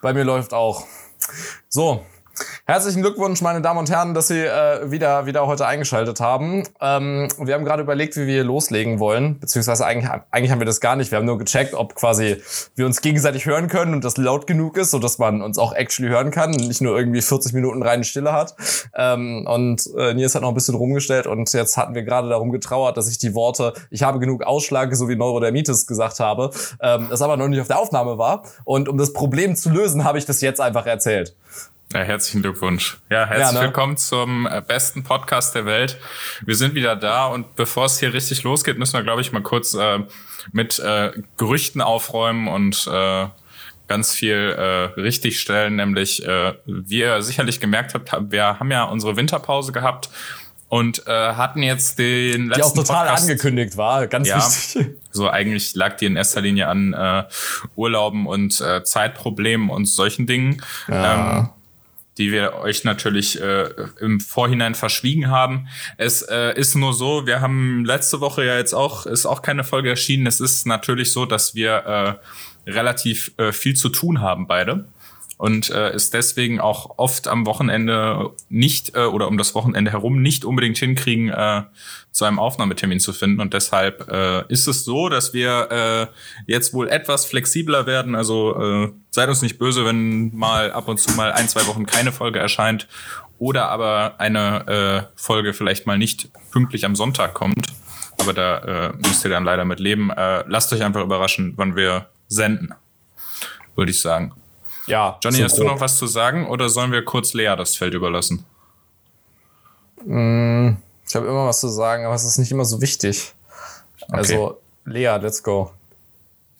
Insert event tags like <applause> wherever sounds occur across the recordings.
Bei mir läuft auch. So, Herzlichen Glückwunsch, meine Damen und Herren, dass Sie äh, wieder, wieder heute eingeschaltet haben. Ähm, wir haben gerade überlegt, wie wir loslegen wollen, beziehungsweise eigentlich, eigentlich haben wir das gar nicht. Wir haben nur gecheckt, ob quasi wir uns gegenseitig hören können und das laut genug ist, so dass man uns auch actually hören kann und nicht nur irgendwie 40 Minuten reine Stille hat. Ähm, und äh, Nils hat noch ein bisschen rumgestellt und jetzt hatten wir gerade darum getrauert, dass ich die Worte, ich habe genug Ausschlag, so wie Neurodermitis gesagt habe, ähm, das aber noch nicht auf der Aufnahme war. Und um das Problem zu lösen, habe ich das jetzt einfach erzählt. Ja, herzlichen Glückwunsch. Ja, herzlich ja, ne? willkommen zum äh, besten Podcast der Welt. Wir sind wieder da und bevor es hier richtig losgeht, müssen wir, glaube ich, mal kurz äh, mit äh, Gerüchten aufräumen und äh, ganz viel äh, richtigstellen. Nämlich, äh, wie ihr sicherlich gemerkt habt, wir haben ja unsere Winterpause gehabt und äh, hatten jetzt den letzten Die auch total Podcast, angekündigt war, ganz ja, wichtig. <laughs> So eigentlich lag die in erster Linie an äh, Urlauben und äh, Zeitproblemen und solchen Dingen. Ja. Ähm, die wir euch natürlich äh, im Vorhinein verschwiegen haben. Es äh, ist nur so, wir haben letzte Woche ja jetzt auch, ist auch keine Folge erschienen. Es ist natürlich so, dass wir äh, relativ äh, viel zu tun haben beide und äh, ist deswegen auch oft am Wochenende nicht äh, oder um das Wochenende herum nicht unbedingt hinkriegen, äh, zu einem Aufnahmetermin zu finden. Und deshalb äh, ist es so, dass wir äh, jetzt wohl etwas flexibler werden. Also äh, seid uns nicht böse, wenn mal ab und zu mal ein, zwei Wochen keine Folge erscheint oder aber eine äh, Folge vielleicht mal nicht pünktlich am Sonntag kommt. Aber da äh, müsst ihr dann leider mit leben. Äh, lasst euch einfach überraschen, wann wir senden, würde ich sagen. Ja. Johnny, so hast grob. du noch was zu sagen oder sollen wir kurz Lea das Feld überlassen? Mm, ich habe immer was zu sagen, aber es ist nicht immer so wichtig. Okay. Also, Lea, let's go.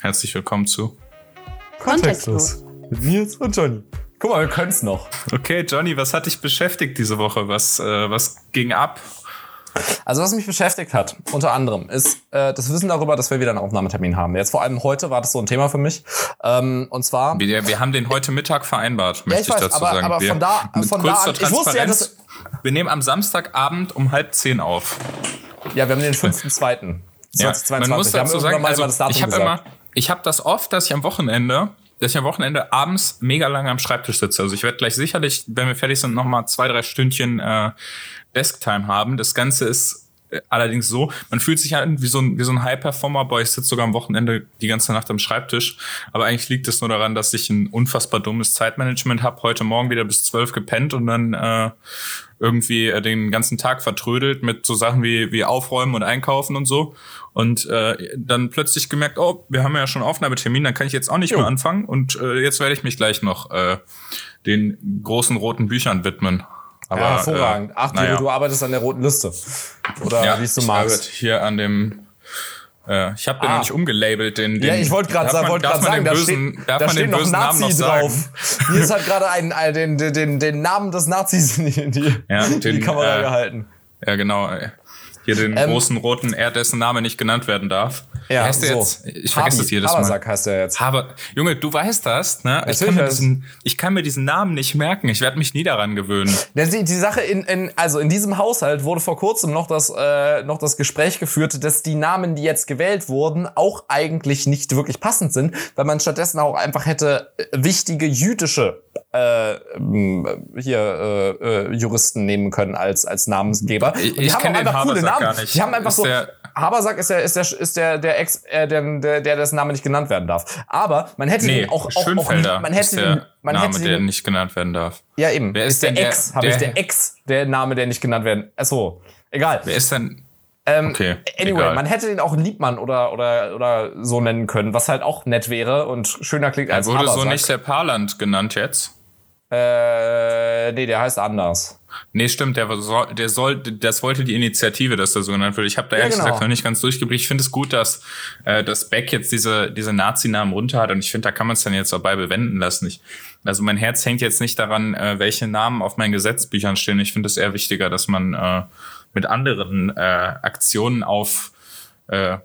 Herzlich willkommen zu Kontextlos. Mit Nils und Johnny. Guck mal, wir können es noch. Okay, Johnny, was hat dich beschäftigt diese Woche? Was, äh, was ging ab? Also was mich beschäftigt hat, unter anderem, ist äh, das Wissen darüber, dass wir wieder einen Aufnahmetermin haben. Jetzt vor allem heute war das so ein Thema für mich. Ähm, und zwar. Wir, wir haben den heute Mittag vereinbart, möchte ja, ich, weiß, dazu aber, sagen. Aber wir, von da, von da an, ich wusste ja, dass wir nehmen am Samstagabend um halb zehn auf. Ja, wir haben den 5.2. Ja, man muss dazu sagen, also, ich habe immer, ich habe das oft, dass ich am Wochenende dass ich am Wochenende abends mega lange am Schreibtisch sitze. Also ich werde gleich sicherlich, wenn wir fertig sind, noch mal zwei, drei Stündchen äh, Desktime haben. Das Ganze ist äh, allerdings so, man fühlt sich an wie so ein, wie so ein High-Performer, boah, ich sitze sogar am Wochenende die ganze Nacht am Schreibtisch. Aber eigentlich liegt es nur daran, dass ich ein unfassbar dummes Zeitmanagement habe. Heute Morgen wieder bis zwölf gepennt und dann äh, irgendwie äh, den ganzen Tag vertrödelt mit so Sachen wie, wie Aufräumen und Einkaufen und so. Und äh, dann plötzlich gemerkt, oh, wir haben ja schon Aufnahmetermin, dann kann ich jetzt auch nicht jo. mehr anfangen. Und äh, jetzt werde ich mich gleich noch äh, den großen roten Büchern widmen. Aber, ja, hervorragend. Äh, Ach, naja. du, arbeitest an der roten Liste. Oder ja, wie es du magst. hier an dem äh, ich habe den ah. noch nicht umgelabelt, den, den Ja, ich wollte gerade sagen, wollte gerade sagen, da bösen, steht, da steht noch Nazi noch drauf. Hier ist halt gerade ein, ein, den, den, den Namen des Nazis in die, die, ja, den, die Kamera äh, gehalten. Ja, genau hier den ähm, großen roten R, dessen Name nicht genannt werden darf. Ja, heißt so. jetzt? Ich vergesse es jedes Habersack Mal. heißt er jetzt. Aber Junge, du weißt das, ne? Ich kann, mir diesen, ich kann mir diesen Namen nicht merken. Ich werde mich nie daran gewöhnen. Die, die Sache in, in, also in diesem Haushalt wurde vor kurzem noch das, äh, noch das Gespräch geführt, dass die Namen, die jetzt gewählt wurden, auch eigentlich nicht wirklich passend sind, weil man stattdessen auch einfach hätte äh, wichtige jüdische äh, hier äh, äh, Juristen nehmen können als als Namensgeber. Ich, ich kenne den coole Namen. gar nicht. Die haben einfach ist so Habersack ist der ist der ist der der Ex äh, der, der der dessen Name nicht genannt werden darf. Aber man hätte nee, ihn auch auch, auch man hätte der man Name, hätte der nicht genannt werden darf. Ja eben. Wer ist, ist der Ex? Habe ich der Ex der Name der nicht genannt werden. Achso, egal. Wer ist denn ähm, okay, anyway, egal. man hätte den auch Liebmann oder, oder, oder so nennen können, was halt auch nett wäre und schöner klingt als Er wurde Habersack. so nicht der Parland genannt jetzt? Äh, nee, der heißt anders. Nee, stimmt, der soll, der soll, das wollte die Initiative, dass der so genannt wird. Ich habe da ehrlich ja, genau. gesagt noch nicht ganz durchgeblickt. Ich finde es gut, dass, äh, dass Beck jetzt diese, diese Nazi-Namen runter hat und ich finde, da kann man es dann jetzt dabei bewenden lassen. Ich, also mein Herz hängt jetzt nicht daran, äh, welche Namen auf meinen Gesetzbüchern stehen. Ich finde es eher wichtiger, dass man äh, mit anderen äh, Aktionen auf äh,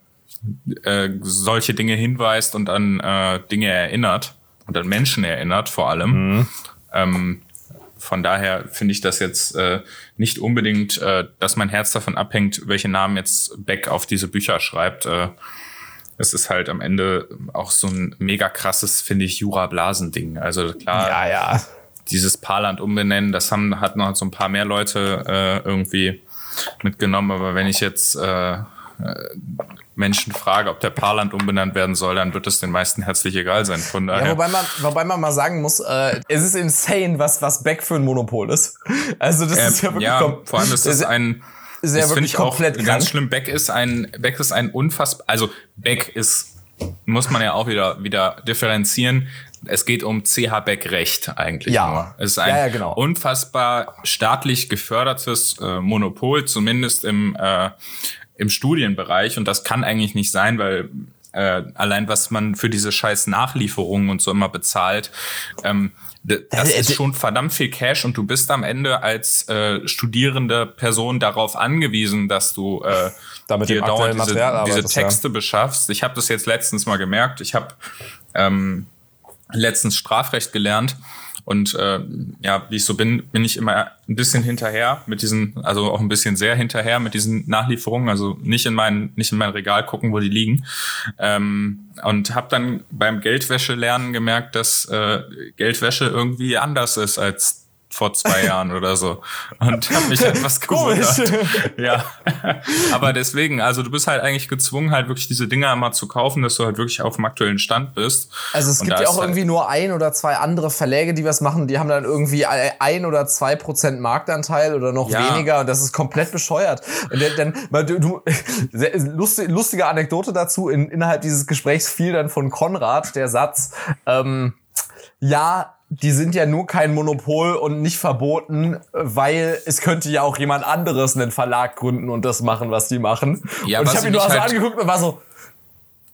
äh, solche Dinge hinweist und an äh, Dinge erinnert und an Menschen erinnert vor allem. Mhm. Ähm, von daher finde ich das jetzt äh, nicht unbedingt, äh, dass mein Herz davon abhängt, welche Namen jetzt Beck auf diese Bücher schreibt. Äh, es ist halt am Ende auch so ein mega krasses, finde ich, Jura-Blasen-Ding. Also klar, ja, ja. dieses Paarland umbenennen, das haben, hat noch so ein paar mehr Leute äh, irgendwie mitgenommen. Aber wenn ich jetzt äh, Menschen frage, ob der Paarland umbenannt werden soll, dann wird es den meisten herzlich egal sein. Von daher. Ja, wobei man, wobei man mal sagen muss, äh, es ist insane, was, was Beck für ein Monopol ist. Also das ähm, ist ja wirklich ja, vor allem ist das ein ist ja das finde wirklich ich auch komplett ganz krank. schlimm. Beck ist ein Beck ist ein unfassbar also Beck ist muss man ja auch wieder wieder differenzieren. Es geht um CH Beck Recht eigentlich Ja. nur. Es ist ein Ja, ja, genau. unfassbar staatlich gefördertes äh, Monopol, zumindest im äh, im Studienbereich und das kann eigentlich nicht sein, weil äh, allein was man für diese scheiß Nachlieferungen und so immer bezahlt, ähm, das ist schon verdammt viel Cash und du bist am Ende als äh, studierende Person darauf angewiesen, dass du äh, Damit dir dauernd diese, diese arbeitest, ja. Texte beschaffst. Ich habe das jetzt letztens mal gemerkt. Ich habe ähm, letztens Strafrecht gelernt und äh, ja, wie ich so bin, bin ich immer ein bisschen hinterher mit diesen, also auch ein bisschen sehr hinterher mit diesen Nachlieferungen, also nicht in mein nicht in mein Regal gucken, wo die liegen. Ähm, und habe dann beim Geldwäsche lernen gemerkt, dass äh, Geldwäsche irgendwie anders ist als vor zwei <laughs> Jahren oder so und habe mich etwas gewundert. <laughs> Ja, aber deswegen, also du bist halt eigentlich gezwungen, halt wirklich diese Dinger immer zu kaufen, dass du halt wirklich auf dem aktuellen Stand bist. Also es Und gibt ja auch halt- irgendwie nur ein oder zwei andere Verläge, die was machen. Die haben dann irgendwie ein oder zwei Prozent Marktanteil oder noch Ja. weniger. Und das ist komplett bescheuert. Und dann, dann weil du, du lustige, lustige Anekdote dazu. In, innerhalb dieses Gesprächs fiel dann von Konrad der Satz, ähm, ja, die sind ja nur kein Monopol und nicht verboten, weil es könnte ja auch jemand anderes einen Verlag gründen und das machen, was die machen. Ja, und ich habe ihn nur so halt- angeguckt und war so,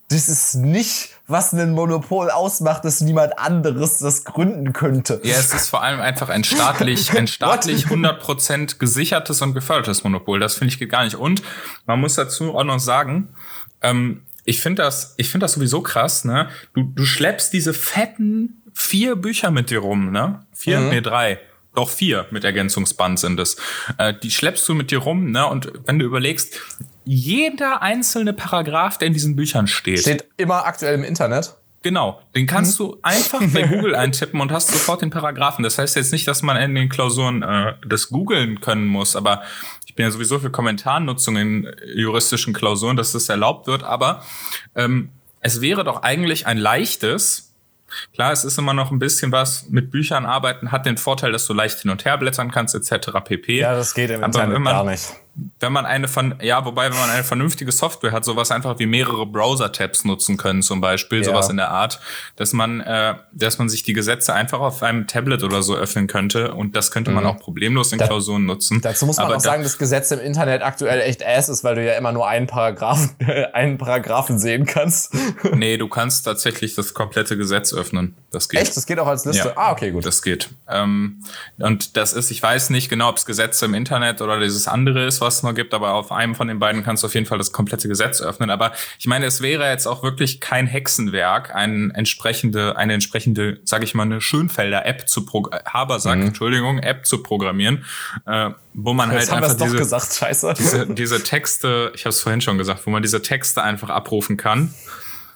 das ist nicht, was ein Monopol ausmacht, dass niemand anderes das gründen könnte. Ja, es ist vor allem einfach ein staatlich, ein <laughs> staatlich 100% gesichertes und gefördertes Monopol. Das finde ich geht gar nicht. Und man muss dazu auch noch sagen, ähm, ich finde das, ich finde das sowieso krass, ne? Du, du schleppst diese fetten vier Bücher mit dir rum, ne? Vier, nee, drei. Doch vier mit Ergänzungsband sind es. Äh, die schleppst du mit dir rum, ne? Und wenn du überlegst, jeder einzelne Paragraph, der in diesen Büchern steht, Steht immer aktuell im Internet. Genau, den kannst du einfach bei <laughs> Google eintippen und hast sofort den Paragraphen. Das heißt jetzt nicht, dass man in den Klausuren äh, das googeln können muss, aber ich bin ja sowieso für Kommentarnutzung in juristischen Klausuren, dass das erlaubt wird, aber ähm, es wäre doch eigentlich ein leichtes, Klar, es ist immer noch ein bisschen was mit Büchern arbeiten, hat den Vorteil, dass du leicht hin und her blättern kannst, etc. pp. Ja, das geht im Aber Internet man- gar nicht. Wenn man eine von, ja, wobei, wenn man eine vernünftige Software hat, sowas einfach wie mehrere Browser-Tabs nutzen können, zum Beispiel, Ja. sowas in der Art, dass man, äh, dass man sich die Gesetze einfach auf einem Tablet oder so öffnen könnte und das könnte man auch problemlos in Mhm. Da- Klausuren nutzen. Dazu muss man Aber auch sagen, da, das Gesetz im Internet aktuell echt ass ist, weil du ja immer nur einen Paragraphen, <laughs> einen Paragraphen sehen kannst. <laughs> nee, du kannst tatsächlich das komplette Gesetz öffnen. Das geht. Echt? Das geht auch als Liste? Ja. Ah, okay, gut. Das geht. Ähm, und das ist, ich weiß nicht genau, ob es Gesetze im Internet oder dieses andere ist, was es noch gibt, aber auf einem von den beiden kannst du auf jeden Fall das komplette Gesetz öffnen. Aber ich meine, es wäre jetzt auch wirklich kein Hexenwerk, ein entsprechende, eine entsprechende, sage ich mal, eine Schönfelder App zu pro Habersack, Entschuldigung, App zu programmieren, äh, wo man Jetzt halt einfach diese, gesagt, diese, diese Texte, ich habe es vorhin schon gesagt, wo man diese Texte einfach abrufen kann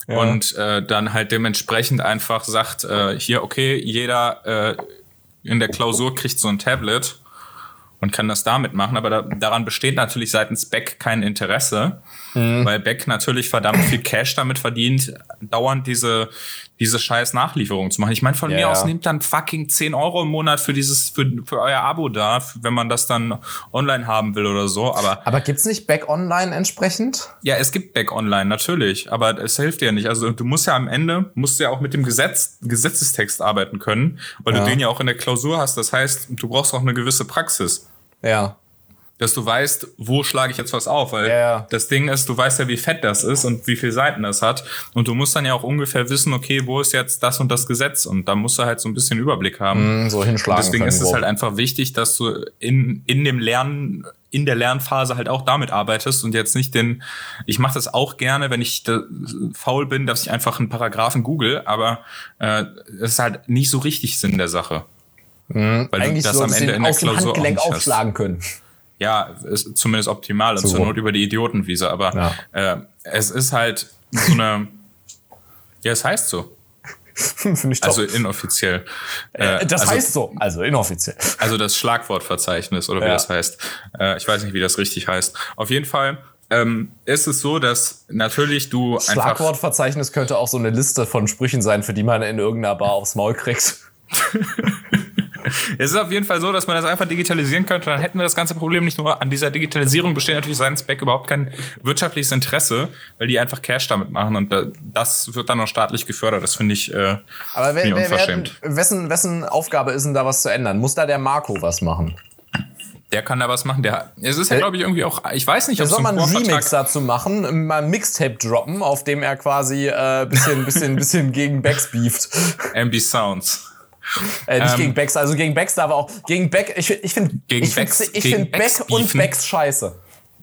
und äh, dann halt dementsprechend einfach sagt, äh, hier, okay, jeder äh, in der Klausur kriegt so ein Tablet und kann das damit machen, aber da, daran besteht natürlich seitens Beck kein Interesse, Mhm. weil Beck natürlich verdammt viel Cash damit verdient, dauernd diese, diese scheiß Nachlieferung zu machen. Ich meine, von Ja, mir aus ja. nimmt dann fucking 10 Euro im Monat für dieses, für, für euer Abo da, wenn man das dann online haben will oder so, aber Aber gibt's nicht Back Online entsprechend? ja, es gibt Back Online, natürlich, aber es hilft dir ja nicht. Also du musst ja am Ende, musst du ja auch mit dem Gesetz, Gesetzestext arbeiten können, weil du den ja auch in der Klausur hast. Das heißt, du brauchst auch eine gewisse Praxis, Ja. dass du weißt, wo schlage ich jetzt was auf, weil Ja, das Ding ist, du weißt ja, wie fett das ist und wie viele Seiten das hat und du musst dann ja auch ungefähr wissen, okay, wo ist jetzt das und das Gesetz und da musst du halt so ein bisschen Überblick haben. Hm, So hinschlagen Deswegen können, ist es halt einfach wichtig, dass du in, in dem Lernen, in der Lernphase halt auch damit arbeitest und jetzt nicht den, ich mache das auch gerne, wenn ich da faul bin, dass ich einfach einen Paragraphen google, aber äh, es ist halt nicht so richtig Sinn der Sache. Weil du Eigentlich das am Ende in der aus dem Klausur auch Handgelenk hast. aufschlagen können. Ja, ist zumindest optimal und So. zur Not über die Idiotenwiese, aber Ja. äh, es ist halt so eine. Ja, es heißt so. <laughs> Finde ich top. Also inoffiziell. Äh, das also, heißt so, also inoffiziell. Also das Schlagwortverzeichnis oder wie Ja. das heißt. Äh, ich weiß nicht, wie das richtig heißt. Auf jeden Fall ähm, ist es so, dass natürlich du einfach. Schlagwortverzeichnis könnte auch so eine Liste von Sprüchen sein, für die man in irgendeiner Bar aufs Maul kriegt. <laughs> Es ist auf jeden Fall so, dass man das einfach digitalisieren könnte. Dann hätten wir das ganze Problem nicht nur an dieser Digitalisierung besteht natürlich seitens Beck überhaupt kein wirtschaftliches Interesse, weil die einfach Cash damit machen und äh, das wird dann noch staatlich gefördert. Das finde ich, äh, Aber wer, wer, wer, unverschämt. wessen, wessen Aufgabe ist denn da was zu ändern? Muss da der Marco was machen? Der kann da was machen. Der, es ist ja, Äh, glaube ich, irgendwie auch, ich weiß nicht, ob soll man einen Remix dazu machen, mal ein Mixtape droppen, auf dem er quasi äh, bisschen, bisschen, bisschen gegen Becks beeft. <laughs> MB Sounds. Äh, nicht Ähm, gegen Becks, also gegen Becks, aber auch gegen Beck. Ich, ich finde ich find, Becks- ich find Becks Beck und. Becks scheiße.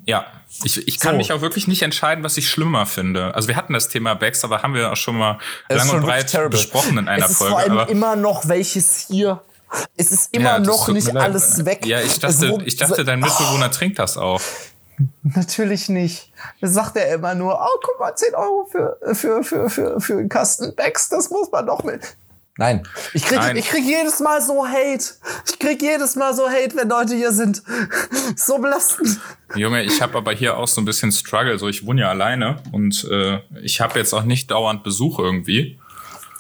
Ja, ich, ich kann So. mich auch wirklich nicht entscheiden, was ich schlimmer finde. Also wir hatten das Thema Backs, aber haben wir auch schon mal Es lang und breit besprochen in einer es ist Folge. vor allem aber immer noch welches hier. Es ist immer Ja, noch nicht leid. alles weg. Ja, ich dachte, ich dachte, dein Mitbewohner trinkt das auch. Natürlich nicht. Das sagt er immer nur, oh, guck mal, 10 Euro für, für, für, für, für einen Kasten Becks, das muss man doch mit. Nein. Ich krieg, Nein. ich krieg jedes Mal so Hate. Ich krieg jedes Mal so Hate, wenn Leute hier sind. <laughs> So belastend. Junge, ich habe aber hier auch so ein bisschen Struggle. So, ich wohne ja alleine und äh, ich habe jetzt auch nicht dauernd Besuch irgendwie.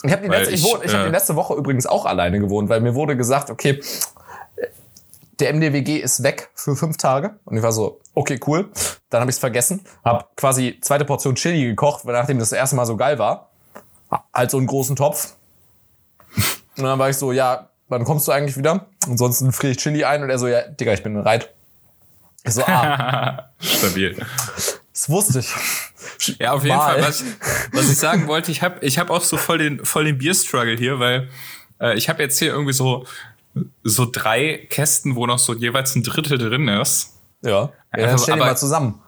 Ich habe die, letzte, ich, ich, ich hab äh, die letzte Woche übrigens auch alleine gewohnt, weil mir wurde gesagt, okay, der MDWG ist weg für fünf Tage. Und ich war so, okay, cool. Dann habe ich es vergessen. Hab quasi zweite Portion Chili gekocht, weil nachdem das, das erste Mal so geil war. Halt so einen großen Topf. Und dann war ich so, ja, wann kommst du eigentlich wieder? Ansonsten friere ich Chili ein. Und er so, ja, Digga, ich bin bereit. Ich so, ah, <laughs> Stabil. das wusste ich. Ja, auf jeden Mal. Fall, was, was ich sagen wollte, ich habe ich hab auch so voll den, voll den Bierstruggle hier, weil äh, ich habe jetzt hier irgendwie so, so drei Kästen, wo noch so jeweils ein Drittel drin ist. Ja, ja dann Also, stell die aber- mal zusammen.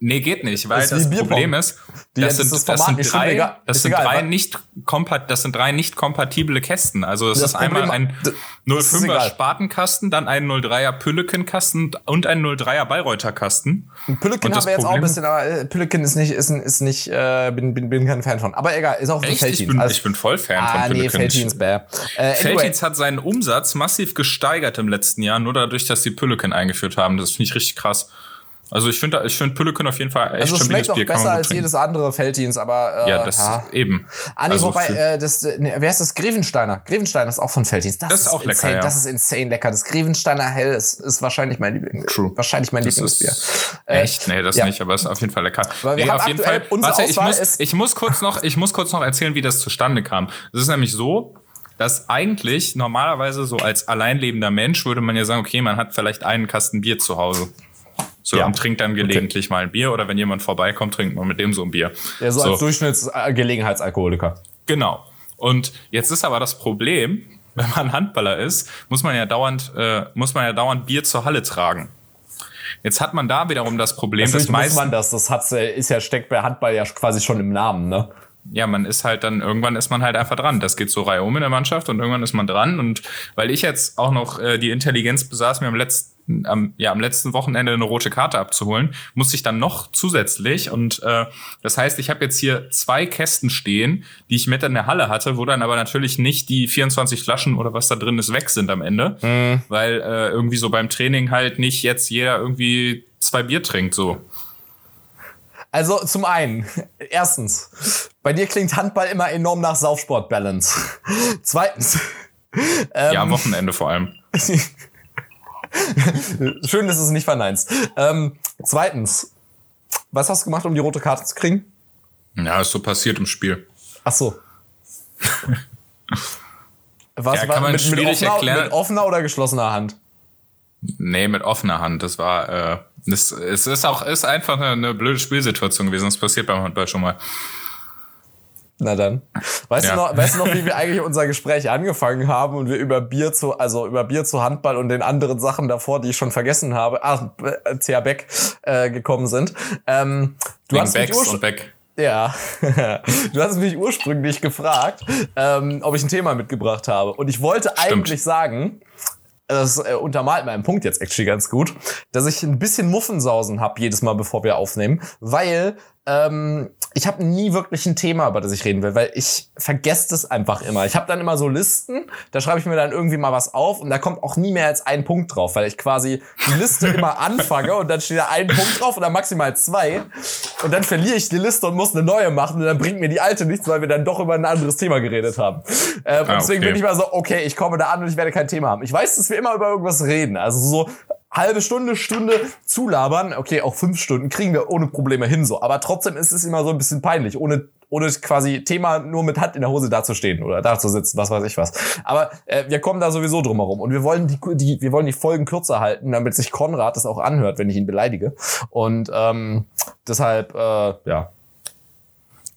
Nee, geht nicht, weil Das das. Problem ist, das das sind, das Format sind drei, egal. das sind egal, drei nicht kompat, das sind drei nicht kompatible Kästen. Also es Das ist einmal Problem- ein das ist 05er egal. Spatenkasten, dann ein 03er Pülliken-Kasten und ein 03er Bayreuther-Kasten. Pülliken Und das haben wir jetzt auch ein Problem- bisschen, aber äh, Pülliken ist nicht, ist, ist nicht, äh, bin, bin, bin kein Fan von. Aber egal, ist auch Echt? Ich Felddienst. bin, Also- ich bin voll Fan ah, von nee, Pülliken. Felddienst, bäh. Äh, Felddienst hat seinen Umsatz massiv gesteigert im letzten Jahr, nur dadurch, dass sie Pülliken eingeführt haben. Das finde ich richtig krass. Also ich finde ich finde Pülliken auf jeden Fall echt also stabiles schmeckt auch Bier. besser als jedes andere Felddienst, aber äh, Ja, das eben. Ah, nee, Also wobei, äh, das, äh, nee, wer ist das? Grevensteiner. Grevensteiner ist auch von Felddienst. Das ist auch lecker, insane, ja. Das ist insane lecker. Das Grevensteiner Hell ist, ist wahrscheinlich mein Liebling. True. Wahrscheinlich mein Das Lieblingsbier. Äh, echt, nee, das ja. nicht, aber ist auf jeden Fall lecker. Wir nee, auf jeden Fall. Warte, ich muss, ich muss kurz noch, ich muss kurz noch erzählen, wie das zustande kam. Es ist nämlich so, dass eigentlich normalerweise so als alleinlebender Mensch würde man ja sagen, okay, man hat vielleicht einen Kasten Bier zu Hause. So, Ja. und trinkt dann gelegentlich mal ein Bier oder wenn jemand vorbeikommt, trinkt man mit dem so ein Bier. Ja, so, als Durchschnittsgelegenheitsalkoholiker. Genau. Und jetzt ist aber das Problem, <laughs> wenn man Handballer ist, muss man ja dauernd, äh, muss man ja dauernd Bier zur Halle tragen. Jetzt hat man da wiederum das Problem, Natürlich dass muss meist, man das. Das hat's, äh, ist ja, steckt bei Handball ja quasi schon im Namen, ne? ja, man ist halt dann, irgendwann ist man halt einfach dran. Das geht so Reihe um in der Mannschaft und irgendwann ist man dran. Und weil ich jetzt auch noch äh, die Intelligenz besaß, mir am letzten, am, ja, am letzten Wochenende eine rote Karte abzuholen, musste ich dann noch zusätzlich. Und äh, das heißt, ich habe jetzt hier zwei Kästen stehen, die ich mit in der Halle hatte, wo dann aber natürlich nicht die 24 Flaschen oder was da drin ist weg sind am Ende. Weil äh, irgendwie so beim Training halt nicht jetzt jeder irgendwie zwei Bier trinkt, so. Also zum einen, <laughs> erstens, bei dir klingt Handball immer enorm nach Saufsport-Balance. <laughs> Zweitens, ähm, ja, am Wochenende vor allem. <laughs> <laughs> schön, dass du es nicht verneinst. Ähm, zweitens, was hast du gemacht, um die rote Karte zu kriegen? Ja, ist so passiert im Spiel. Ach so. Was Ja, kann man mit, mit, offener, mit offener oder geschlossener Hand? Nee, mit offener Hand. Das war, äh, das, es ist auch, ist einfach eine, eine blöde Spielsituation gewesen. Das passiert beim Handball schon mal. Na dann. Weißt, Ja. du noch, weißt du noch, wie wir eigentlich unser Gespräch angefangen haben und wir über Bier zu, also über Bier zu Handball und den anderen Sachen davor, die ich schon vergessen habe, ach, äh, CA Beck, äh, gekommen sind. Ähm, du Wegen hast mich und Back. Ja, <laughs> du hast mich ursprünglich gefragt, ähm, ob ich ein Thema mitgebracht habe. Und ich wollte eigentlich sagen, das äh, untermalt meinen Punkt jetzt actually ganz gut, dass ich ein bisschen Muffensausen hab jedes Mal, bevor wir aufnehmen, weil ähm, ich habe nie wirklich ein Thema, über das ich reden will, weil ich vergesse das einfach immer. Ich habe dann immer so Listen, da schreibe ich mir dann irgendwie mal was auf und da kommt auch nie mehr als ein Punkt drauf, weil ich quasi die Liste <laughs> immer anfange und dann steht da ein Punkt drauf oder maximal zwei und dann verliere ich die Liste und muss eine neue machen und dann bringt mir die alte nichts, weil wir dann doch über ein anderes Thema geredet haben. Äh, und ah, deswegen okay. bin ich mal so, okay, ich komme da an und ich werde kein Thema haben. Ich weiß, dass wir immer über irgendwas reden, also so halbe Stunde, Stunde zulabern, okay, auch fünf Stunden kriegen wir ohne Probleme hin so. Aber trotzdem ist es immer so ein bisschen peinlich, ohne ohne quasi Thema nur mit Hand in der Hose dazustehen oder da zu sitzen, was weiß ich was. Aber äh, wir kommen da sowieso drum herum und wir wollen die, die wir wollen die Folgen kürzer halten, damit sich Konrad das auch anhört, wenn ich ihn beleidige. Und ähm, deshalb äh, ja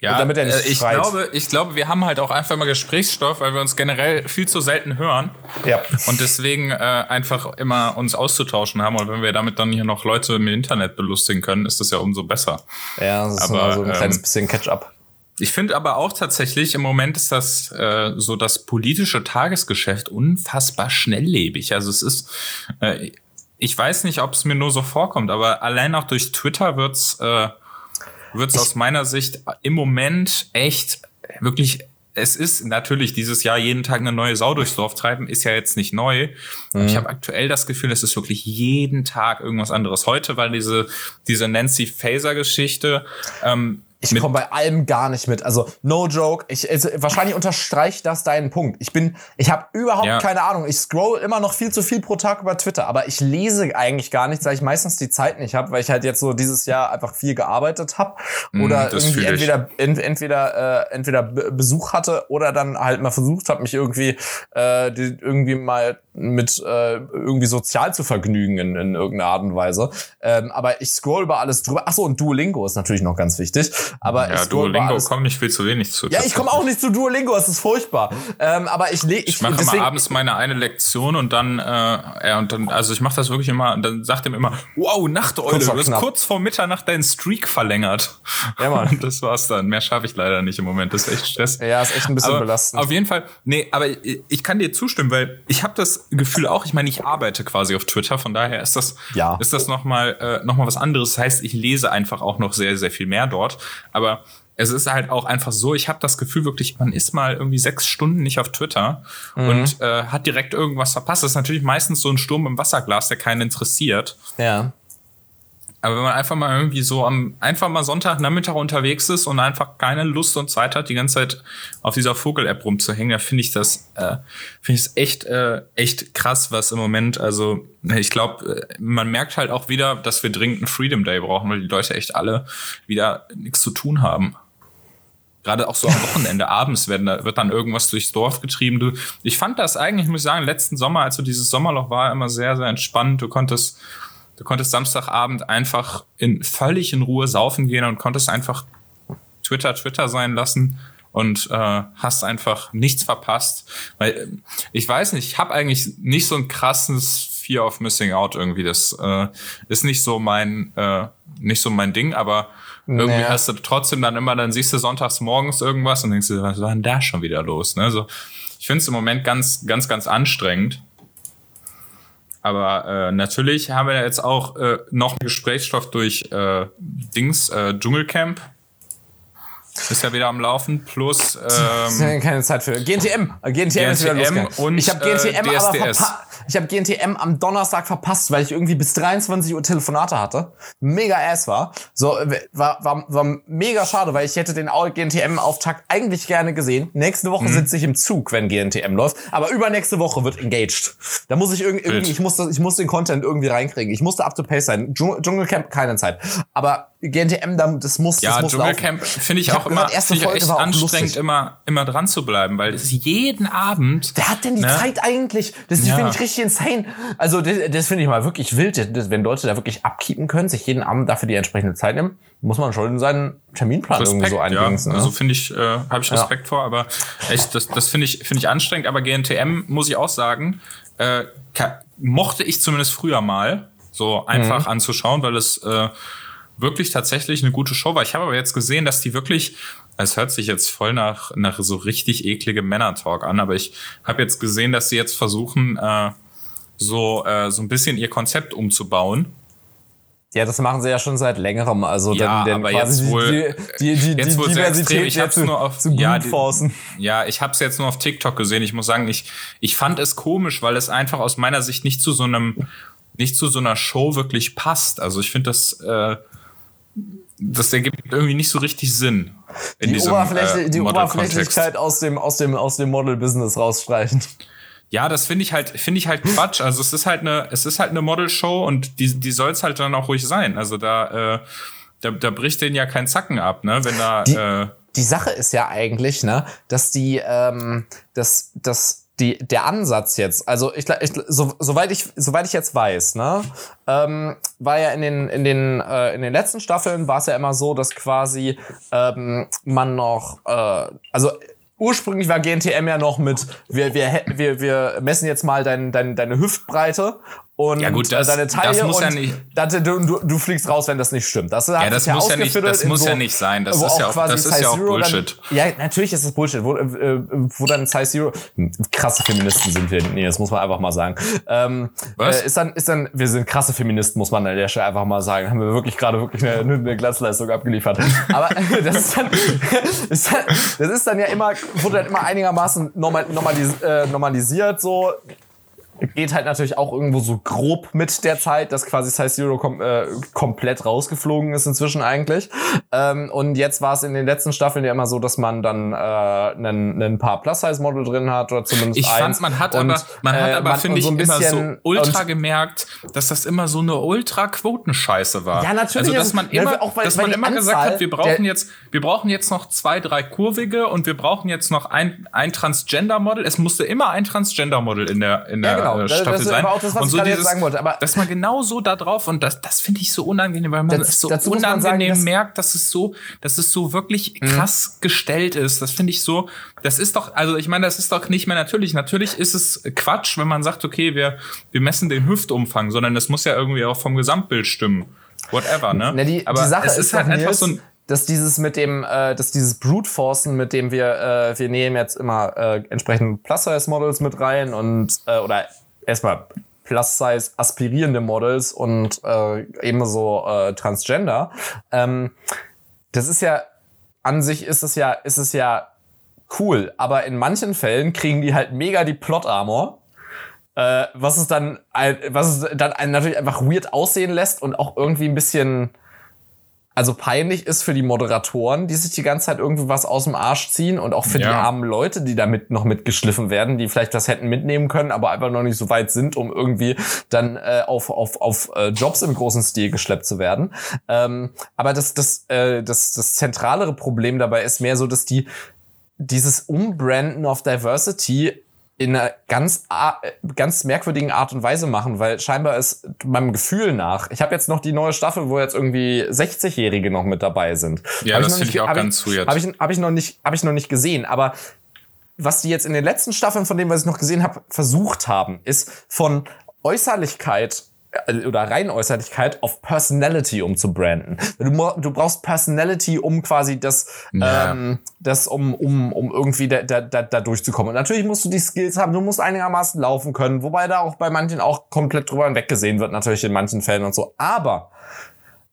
ja, damit er nicht äh, ich schreit. glaube, ich glaube, wir haben halt auch einfach mal Gesprächsstoff, weil wir uns generell viel zu selten hören. Ja. Und deswegen äh, einfach immer uns auszutauschen haben. Und wenn wir damit dann hier noch Leute im Internet belustigen können, ist das ja umso besser. Ja, das ist aber, so ein kleines ähm, bisschen Catch-up. Ich finde aber auch tatsächlich, im Moment ist das äh, so das politische Tagesgeschäft unfassbar schnelllebig. Also es ist, äh, ich weiß nicht, ob es mir nur so vorkommt, aber allein auch durch Twitter wird's äh, wird es aus meiner Sicht im Moment echt wirklich es ist natürlich dieses Jahr jeden Tag eine neue Sau durchs Dorf treiben, ist ja jetzt nicht neu. Mhm. Ich habe aktuell das Gefühl, es ist wirklich jeden Tag irgendwas anderes. Heute war diese, diese Nancy Faser-Geschichte. Ähm, ich komme bei allem gar nicht mit. Also no joke. Ich also, wahrscheinlich unterstreicht das deinen Punkt. Ich bin, ich habe überhaupt ja. keine Ahnung. Ich scroll immer noch viel zu viel pro Tag über Twitter, aber ich lese eigentlich gar nichts, weil ich meistens die Zeit nicht habe, weil ich halt jetzt so dieses Jahr einfach viel gearbeitet habe mm, oder irgendwie entweder ent, entweder äh, entweder Besuch hatte oder dann halt mal versucht habe, mich irgendwie äh, die, irgendwie mal mit äh, irgendwie sozial zu vergnügen in, in irgendeiner Art und Weise. Ähm, aber ich scroll über alles drüber. Ach so, und Duolingo ist natürlich noch ganz wichtig. Aber ja, Duolingo kommt nicht viel zu wenig zu. Ja, ich komme auch nicht zu Duolingo, es ist furchtbar. Ähm, aber ich ich, ich mache deswegen, immer abends meine eine Lektion und dann äh, ja, und dann also ich mache das wirklich immer und dann sagt er mir immer, wow, Nachteule, du hast kurz vor Mitternacht deinen Streak verlängert. Ja, Mann. <laughs> Und das war's dann. Mehr schaffe ich leider nicht im Moment. Das ist echt Stress. Ja, ist echt ein bisschen aber belastend. Auf jeden Fall. Nee, aber ich, ich kann dir zustimmen, weil ich habe das Gefühl auch, ich meine, ich arbeite quasi auf Twitter, von daher ist das ja. ist das noch mal äh, noch mal was anderes. Das heißt, ich lese einfach auch noch sehr sehr viel mehr dort, aber es ist halt auch einfach so, ich habe das Gefühl wirklich, man ist mal irgendwie sechs Stunden nicht auf Twitter mhm. und äh, hat direkt irgendwas verpasst. Das ist natürlich meistens so ein Sturm im Wasserglas, der keinen interessiert. Ja. Aber wenn man einfach mal irgendwie so am einfach mal Sonntagnachmittag unterwegs ist und einfach keine Lust und Zeit hat, die ganze Zeit auf dieser Vogel-App rumzuhängen, da finde ich das äh, finde ich es echt äh, echt krass, was im Moment. Also ich glaube, äh, man merkt halt auch wieder, dass wir dringend einen Freedom Day brauchen, weil die Leute echt alle wieder nichts zu tun haben. Gerade auch so am <laughs> Wochenende, abends werden, da wird dann irgendwas durchs Dorf getrieben. Du, ich fand das eigentlich, muss ich sagen, letzten Sommer, als so dieses Sommerloch war, immer sehr, sehr entspannt. Du konntest, du konntest Samstagabend einfach in völlig in Ruhe saufen gehen und konntest einfach Twitter Twitter sein lassen und äh, hast einfach nichts verpasst. Weil ich weiß nicht, ich habe eigentlich nicht so ein krasses Fear of Missing Out irgendwie. Das äh, ist nicht so mein äh, nicht so mein Ding, aber irgendwie naja. hast du trotzdem dann immer, dann siehst du sonntags morgens irgendwas und denkst du, was war denn da schon wieder los? Ne? So, ich finde es im Moment ganz, ganz, ganz anstrengend. Aber äh, natürlich haben wir jetzt auch äh, noch Gesprächsstoff durch äh, Dings, äh, Dschungelcamp. Ist ja wieder am Laufen. Plus <laughs> ähm, keine Zeit für GNTM. GNTM, GNTM ist wieder losgegangen. Und, ich habe GNTM äh, aber. Ich habe GNTM am Donnerstag verpasst, weil ich irgendwie bis 23 Uhr Telefonate hatte. Mega ass war. So, war, war, war mega schade, weil ich hätte den GNTM-Auftakt eigentlich gerne gesehen. Nächste Woche mhm. sitze ich im Zug, wenn GNTM läuft. Aber übernächste Woche wird engaged. Da muss ich irgendwie, irgendwie ich muss, das, ich muss den Content irgendwie reinkriegen. Ich musste up to pace sein. Dschungelcamp, keine Zeit. Aber GNTM, das muss, ja, das muss Dschungelcamp finde ich auch immer, erste Folge echt war anstrengend, lustig. immer, immer dran zu bleiben, weil es jeden Abend. Wer hat denn die ne? Zeit eigentlich? Das ja. finde ich richtig insane. Also, das, das finde ich mal wirklich wild, das, wenn Leute da wirklich abkeepen können, sich jeden Abend dafür die entsprechende Zeit nehmen, muss man schon in seinen Terminplan Respekt, irgendwie so einbringen. Ja. Ne? Also finde ich, äh, habe ich Respekt ja. vor, aber echt, das, das finde ich, finde ich anstrengend. Aber GNTM muss ich auch sagen, äh, mochte ich zumindest früher mal so einfach mhm. anzuschauen, weil es äh, wirklich tatsächlich eine gute Show war. Ich habe aber jetzt gesehen, dass die wirklich, es hört sich jetzt voll nach, nach so richtig eklige Männer-Talk an, aber ich habe jetzt gesehen, dass sie jetzt versuchen, äh, so, äh, so ein bisschen ihr Konzept umzubauen. Ja, das machen sie ja schon seit längerem. Also ja, dann, aber jetzt wohl, die, die, die, die. Diversität Ich hab's zu, nur auf, zu ja, die, ja, ich habe es jetzt nur auf TikTok gesehen. Ich muss sagen, ich, ich fand es komisch, weil es einfach aus meiner Sicht nicht zu so einem, nicht zu so einer Show wirklich passt. Also ich finde das, äh, das ergibt irgendwie nicht so richtig Sinn. In Die, diesem, äh, die. Oberflächlichkeit aus dem, aus dem, aus dem Model-Business rausstreichen. Ja, das finde ich halt, finde ich halt Quatsch. Also es ist halt eine, es ist halt eine Modelshow und die, die soll es halt dann auch ruhig sein. Also da, äh, da, da bricht denen ja kein Zacken ab, ne? Wenn da, Die- äh, die Sache ist ja eigentlich, ne, dass die, ähm, dass, dass die, der Ansatz jetzt, also ich, ich so, soweit ich, soweit ich jetzt weiß, ne, ähm, war ja in den, in den, äh, in den letzten Staffeln war es ja immer so, dass quasi ähm, man noch, äh, also ursprünglich war GNTM ja noch mit, wir, wir, wir, wir messen jetzt mal dein, dein, deine Hüftbreite und Ja, gut, das- äh, deine Taille das muss und ja nicht- das- du, du, du fliegst raus, wenn das nicht stimmt. Das Ja, das muss ja nicht- das muss ja nicht sein. Das ist ja auch- das ist ja auch Bullshit. Dann, ja, natürlich ist es Bullshit. Wo, äh, wo dann Size Zero, krasse Feministen sind wir. Nee, das muss man einfach mal sagen. Ähm, Was? Äh, ist dann, ist dann, wir sind krasse Feministen, muss man an der Stelle einfach mal sagen. Haben wir wirklich gerade wirklich eine, eine Glanzleistung abgeliefert. Aber <laughs> das ist dann, <laughs> ist dann, das ist dann ja immer, wurde dann immer einigermaßen normal, normalis, äh, normalisiert, so geht halt natürlich auch irgendwo so grob mit der Zeit, dass quasi Size Zero kom äh, komplett rausgeflogen ist inzwischen eigentlich. Ähm, und jetzt war es in den letzten Staffeln ja immer so, dass man dann äh, einen, einen paar Plus-Size-Model drin hat oder zumindest Ich eins. fand, man hat Und, aber, man hat äh, aber, finde ich, und immer so ultra gemerkt, dass das immer so eine ultra Quotenscheiße war. Ja, natürlich Also, dass es- man ja, immer, auch weil- dass man immer gesagt Anzahl hat, wir brauchen jetzt, wir brauchen jetzt noch zwei, drei kurvige und wir brauchen jetzt noch ein, ein Transgender-Model. Es musste immer ein Transgender-Model in der, in der Ja, genau. Äh, Das- Staffel das sein. auch das, was und ich so gerade jetzt sagen wollte, aber- dass man genau so da drauf und das, das finde ich so unangenehm, weil man Das- es so unangenehm sagen, dass- merkt, dass es so, dass es so wirklich Mhm. krass gestellt ist. Das finde ich so, das ist doch, also ich meine, das ist doch nicht mehr natürlich. Natürlich ist es Quatsch, wenn man sagt, okay, wir, wir messen den Hüftumfang, sondern das muss ja irgendwie auch vom Gesamtbild stimmen. Whatever, ne? Na, die, Aber die Sache es ist, ist halt doch, einfach so ein, dass dieses mit dem, äh, dass dieses Brute Forcen, mit dem wir, äh, wir nehmen jetzt immer äh, entsprechend Plus-Size-Models mit rein und äh, oder erstmal Plus-Size aspirierende Models und äh, ebenso äh, Transgender. Ähm, das ist ja an sich ist es ja ist es ja cool, aber in manchen Fällen kriegen die halt mega die Plot Armor. Äh, was es dann, was es dann einen natürlich einfach weird aussehen lässt und auch irgendwie ein bisschen, also peinlich ist für die Moderatoren, die sich die ganze Zeit irgendwie was aus dem Arsch ziehen und auch für die Ja. armen Leute, die damit noch mitgeschliffen werden, die vielleicht was hätten mitnehmen können, aber einfach noch nicht so weit sind, um irgendwie dann äh, auf, auf, auf äh, Jobs im großen Stil geschleppt zu werden. Ähm, aber das, das, äh, das, das zentralere Problem dabei ist mehr so, dass die dieses Umbranden of Diversity in einer ganz, ganz merkwürdigen Art und Weise machen, weil scheinbar ist meinem Gefühl nach, ich habe jetzt noch die neue Staffel, wo jetzt irgendwie 60-Jährige noch mit dabei sind. Ja, Hab das finde ich auch ganz weird. Habe ich, hab ich, noch nicht- hab ich noch nicht gesehen, aber was die jetzt in den letzten Staffeln von dem, was ich noch gesehen habe, versucht haben, ist von Äußerlichkeit oder rein Äußerlichkeit auf Personality umzubranden. Du, du brauchst Personality, um quasi das, Ja. ähm, das um, um, um irgendwie da, da, da, da durchzukommen. Und natürlich musst du die Skills haben, du musst einigermaßen laufen können, wobei da auch bei manchen auch komplett drüber hinweggesehen wird, natürlich in manchen Fällen und so. Aber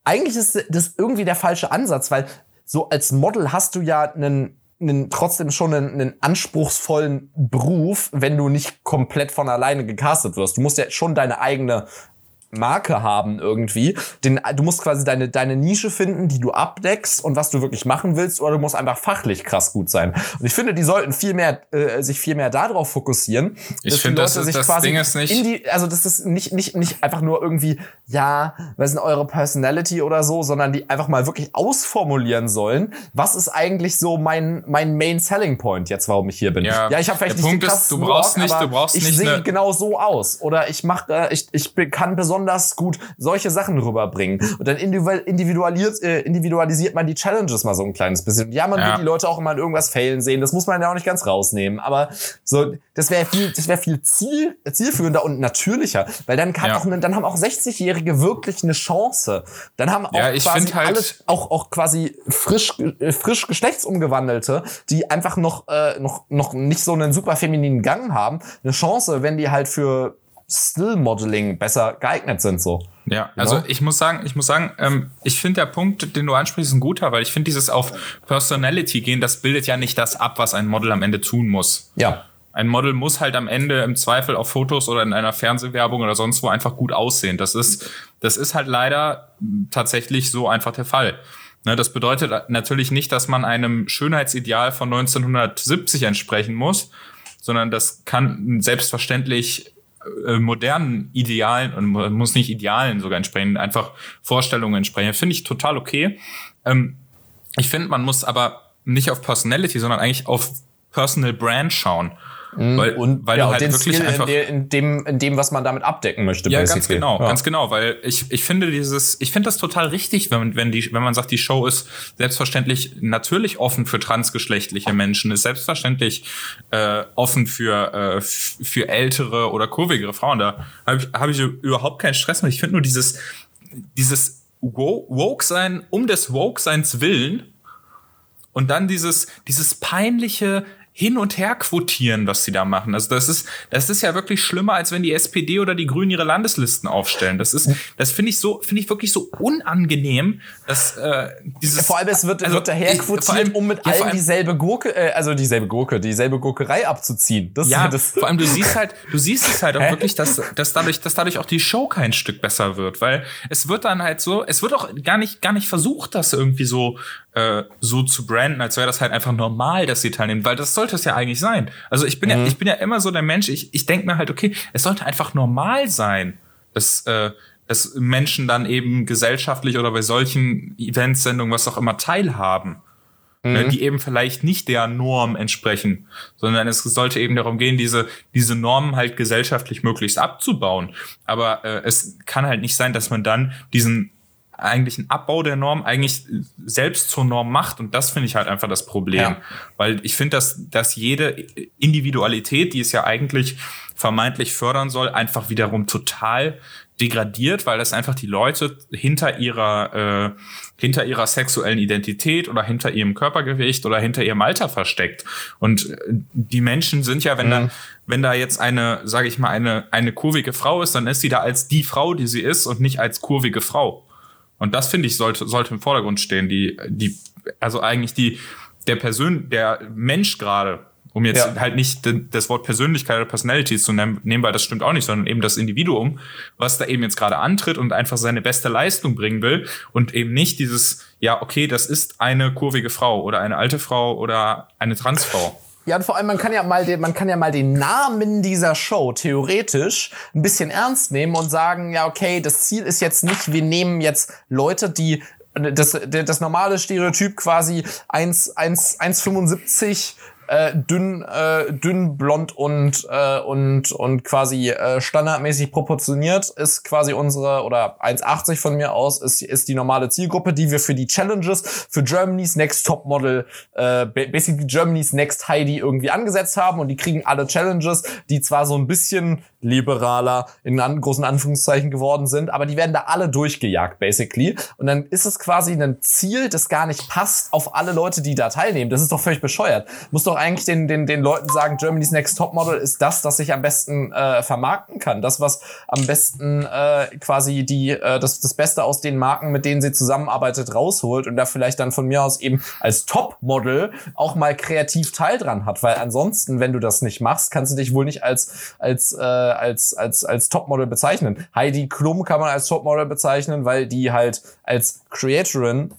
eigentlich ist das irgendwie der falsche Ansatz, weil so als Model hast du ja einen, einen trotzdem schon einen, einen anspruchsvollen Beruf, wenn du nicht komplett von alleine gecastet wirst. Du musst ja schon deine eigene Marke haben irgendwie. Den, du musst quasi deine, deine Nische finden, die du abdeckst und was du wirklich machen willst, oder du musst einfach fachlich krass gut sein. Und ich finde, die sollten viel mehr, äh, sich viel mehr darauf fokussieren. Ich finde, das ist- sich das Ding ist nicht- die, also das ist nicht, nicht, nicht einfach nur irgendwie, ja, was ist denn eure Personality oder so, sondern die einfach mal wirklich ausformulieren sollen, was ist eigentlich so mein, mein Main Selling Point jetzt, warum ich hier bin. Ja, ich habe vielleicht der nicht Punkt ist, du brauchst Walk, nicht- aber du brauchst ich nicht sehe eine- genau so aus. Oder ich mach, äh, ich, ich kann besonders gut solche Sachen rüberbringen. Und dann individual- individualisiert, äh, individualisiert man die Challenges mal so ein kleines bisschen. Ja, man Ja. will die Leute auch immer in irgendwas failen sehen. Das muss man ja auch nicht ganz rausnehmen. Aber so, das wäre viel, das wäre viel ziel, zielführender und natürlicher. Weil dann kann Ja. auch, ne- dann haben auch 60-Jährige wirklich eine Chance. Dann haben auch Ja, ich quasi halt- alle, auch, auch quasi frisch, äh, frisch geschlechtsumgewandelte, die einfach noch, äh, noch, noch nicht so einen super femininen Gang haben, eine Chance, wenn die halt für Still-Modeling besser geeignet sind, so. Ja, also genau. ich muss sagen, ich muss sagen, ähm, ich finde der Punkt, den du ansprichst, ein guter, weil ich finde dieses auf Personality gehen, das bildet ja nicht das ab, was ein Model am Ende tun muss. Ja. Ein Model muss halt am Ende im Zweifel auf Fotos oder in einer Fernsehwerbung oder sonst wo einfach gut aussehen. Das ist, das ist halt leider tatsächlich so einfach der Fall. Ne, das bedeutet natürlich nicht, dass man einem Schönheitsideal von 1970 entsprechen muss, sondern das kann selbstverständlich äh, modernen Idealen und muss nicht Idealen sogar entsprechen, einfach Vorstellungen entsprechen. Finde ich total okay. Ähm, ich finde, man muss aber nicht auf Personality, sondern eigentlich auf Personal Brand schauen. Mhm. Weil, und weil ja, du halt den wirklich Stil einfach in, dem in dem was man damit abdecken möchte. Ja, basically. ganz genau, ja. ganz genau, weil ich ich finde dieses ich finde das total richtig, wenn wenn die wenn man sagt, die Show ist selbstverständlich natürlich offen für transgeschlechtliche Menschen, ist selbstverständlich äh, offen für äh, für ältere oder kurvigere Frauen. Da habe ich habe ich überhaupt keinen Stress mit. Ich finde nur dieses dieses woke sein um des woke seins willen und dann dieses dieses peinliche hin und her quotieren, was sie da machen. Also das ist, das ist ja wirklich schlimmer, als wenn die SPD oder die Grünen ihre Landeslisten aufstellen. Das ist, das finde ich so, finde ich wirklich so unangenehm, dass äh, dieses. Vor allem es wird, also, wird daher quotiert, allem, um mit ja, allen dieselbe Gurke, äh, also dieselbe Gurke, dieselbe Gurkerei abzuziehen. Das ja, das. vor allem du siehst halt, du siehst es halt auch <laughs> wirklich, dass, dass dadurch, dass dadurch auch die Show kein Stück besser wird, weil es wird dann halt so, es wird auch gar nicht, gar nicht versucht, das irgendwie so äh, so zu branden, als wäre das halt einfach normal, dass sie teilnehmen, weil das sollte es ja eigentlich sein. Also ich bin mhm. ja, ich bin ja immer so der Mensch, ich, ich denke mir halt, okay, es sollte einfach normal sein, dass, äh, dass Menschen dann eben gesellschaftlich oder bei solchen Eventsendungen, was auch immer, teilhaben. Ne, mhm. die eben vielleicht nicht der Norm entsprechen, sondern es sollte eben darum gehen, diese, diese Normen halt gesellschaftlich möglichst abzubauen. Aber äh, es kann halt nicht sein, dass man dann diesen eigentlich einen Abbau der Norm eigentlich selbst zur Norm macht. Und das finde ich halt einfach das Problem. Ja. Weil ich finde, dass, dass jede Individualität, die es ja eigentlich vermeintlich fördern soll, einfach wiederum total degradiert, weil das einfach die Leute hinter ihrer äh, hinter ihrer sexuellen Identität oder hinter ihrem Körpergewicht oder hinter ihrem Alter versteckt. Und äh, die Menschen sind ja, wenn mhm. da wenn da jetzt eine, sage ich mal, eine eine kurvige Frau ist, dann ist sie da als die Frau, die sie ist und nicht als kurvige Frau. Und das finde ich sollte, sollte im Vordergrund stehen. Die, die, also eigentlich die, der Persön, der Mensch gerade, um jetzt ja. halt nicht das Wort Persönlichkeit oder Personality zu nehmen, weil das stimmt auch nicht, sondern eben das Individuum, was da eben jetzt gerade antritt und einfach seine beste Leistung bringen will und eben nicht dieses, ja, okay, das ist eine kurvige Frau oder eine alte Frau oder eine Transfrau. Ja, und vor allem, man kann ja mal den, man kann ja mal den Namen dieser Show theoretisch ein bisschen ernst nehmen und sagen, ja, okay, das Ziel ist jetzt nicht, wir nehmen jetzt Leute, die das, das normale Stereotyp quasi 1, 1, 1,75 äh, dünn, äh, dünn, blond und, äh, und, und quasi äh, standardmäßig proportioniert ist quasi unsere, oder 1,80 von mir aus, ist, ist die normale Zielgruppe, die wir für die Challenges, für Germany's Next Top Model, äh, basically Germany's Next Heidi irgendwie angesetzt haben und die kriegen alle Challenges, die zwar so ein bisschen liberaler in an, großen Anführungszeichen geworden sind, aber die werden da alle durchgejagt, basically. Und dann ist es quasi ein Ziel, das gar nicht passt auf alle Leute, die da teilnehmen. Das ist doch völlig bescheuert. Muss doch eigentlich den, den, den Leuten sagen, Germany's Next Top Model ist das, das sich am besten äh, vermarkten kann. Das, was am besten äh, quasi die, äh, das, das Beste aus den Marken, mit denen sie zusammenarbeitet, rausholt und da vielleicht dann von mir aus eben als Top-Model auch mal kreativ Teil dran hat. Weil ansonsten, wenn du das nicht machst, kannst du dich wohl nicht als, als äh, als, als, als Topmodel bezeichnen. Heidi Klum kann man als Topmodel bezeichnen, weil die halt als Creatorin,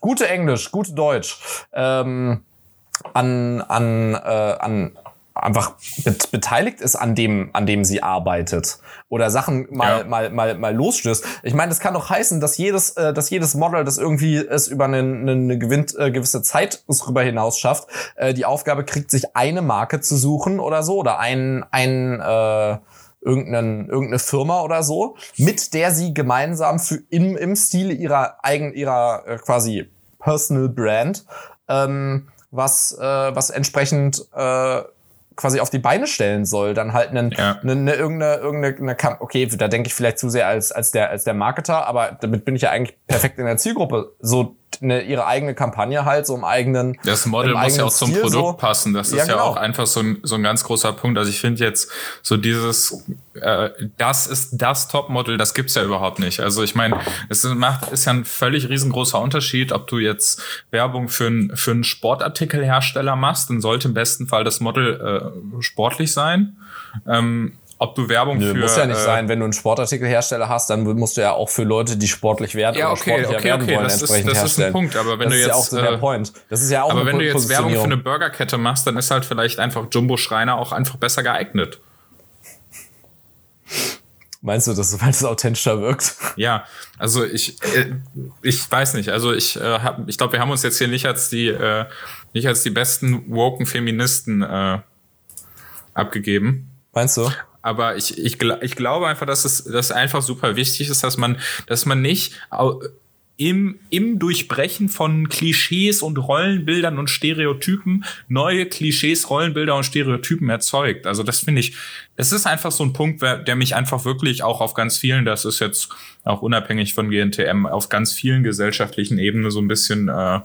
gute Englisch, gute Deutsch, ähm, an, an, äh, an einfach beteiligt ist an dem, an dem sie arbeitet oder Sachen mal, ja. mal, mal, mal losstößt. Ich meine, das kann doch heißen, dass jedes, äh, dass jedes Model, das irgendwie es über eine, eine gewinnt, äh, gewisse Zeit darüber hinaus schafft, äh, die Aufgabe kriegt, sich eine Marke zu suchen oder so oder ein, ein äh, irgendeinen, irgendeine Firma oder so, mit der sie gemeinsam für im, im Stil ihrer eigen, ihrer äh, quasi Personal Brand ähm, was, äh, was entsprechend äh, quasi auf die Beine stellen soll, dann halt einen, ja. eine, eine, irgendeine, irgendeine, eine, okay, da denke ich vielleicht zu sehr als, als der, als der Marketer, aber damit bin ich ja eigentlich perfekt in der Zielgruppe. So eine, ihre eigene Kampagne halt, so im eigenen. Das Model muss ja auch zum Stil Produkt so. passen. Das Ja, ist ja, genau. auch einfach so ein, so ein ganz großer Punkt. Also ich finde jetzt so dieses, äh, das ist das Topmodel, das gibt's ja überhaupt nicht. Also ich meine, es macht, ist ja ein völlig riesengroßer Unterschied, ob du jetzt Werbung für, ein, für einen Sportartikelhersteller machst, dann sollte im besten Fall das Model äh, sportlich sein. Ähm, ob du Werbung Nö, für muss ja nicht äh, sein, wenn du einen Sportartikelhersteller hast, dann musst du ja auch für Leute, die sportlich werden Ja, oder okay, sportlicher okay, werden okay, wollen, das ist- entsprechend das ist ein herstellen. Punkt, aber wenn das du ist ja auch jetzt, so der äh, Point. Das ist ja auch Aber wenn du jetzt Werbung für eine. Burgerkette machst, dann ist halt vielleicht einfach Jumbo Schreiner auch einfach besser geeignet. Meinst du, dass weil es authentischer wirkt? Ja, also ich, äh, ich weiß nicht. Also ich, äh, hab, ich glaube, wir haben uns jetzt hier nicht als die, äh, nicht als die besten woken Feministen äh, abgegeben. Meinst du? Aber ich, ich, ich glaube einfach, dass es dass einfach super wichtig ist, dass man, dass man nicht im, im Durchbrechen von Klischees und Rollenbildern und Stereotypen neue Klischees, Rollenbilder und Stereotypen erzeugt. Also das finde ich, das ist einfach so ein Punkt, der mich einfach wirklich auch auf ganz vielen, das ist jetzt auch unabhängig von GNTM, auf ganz vielen gesellschaftlichen Ebenen so ein bisschen äh,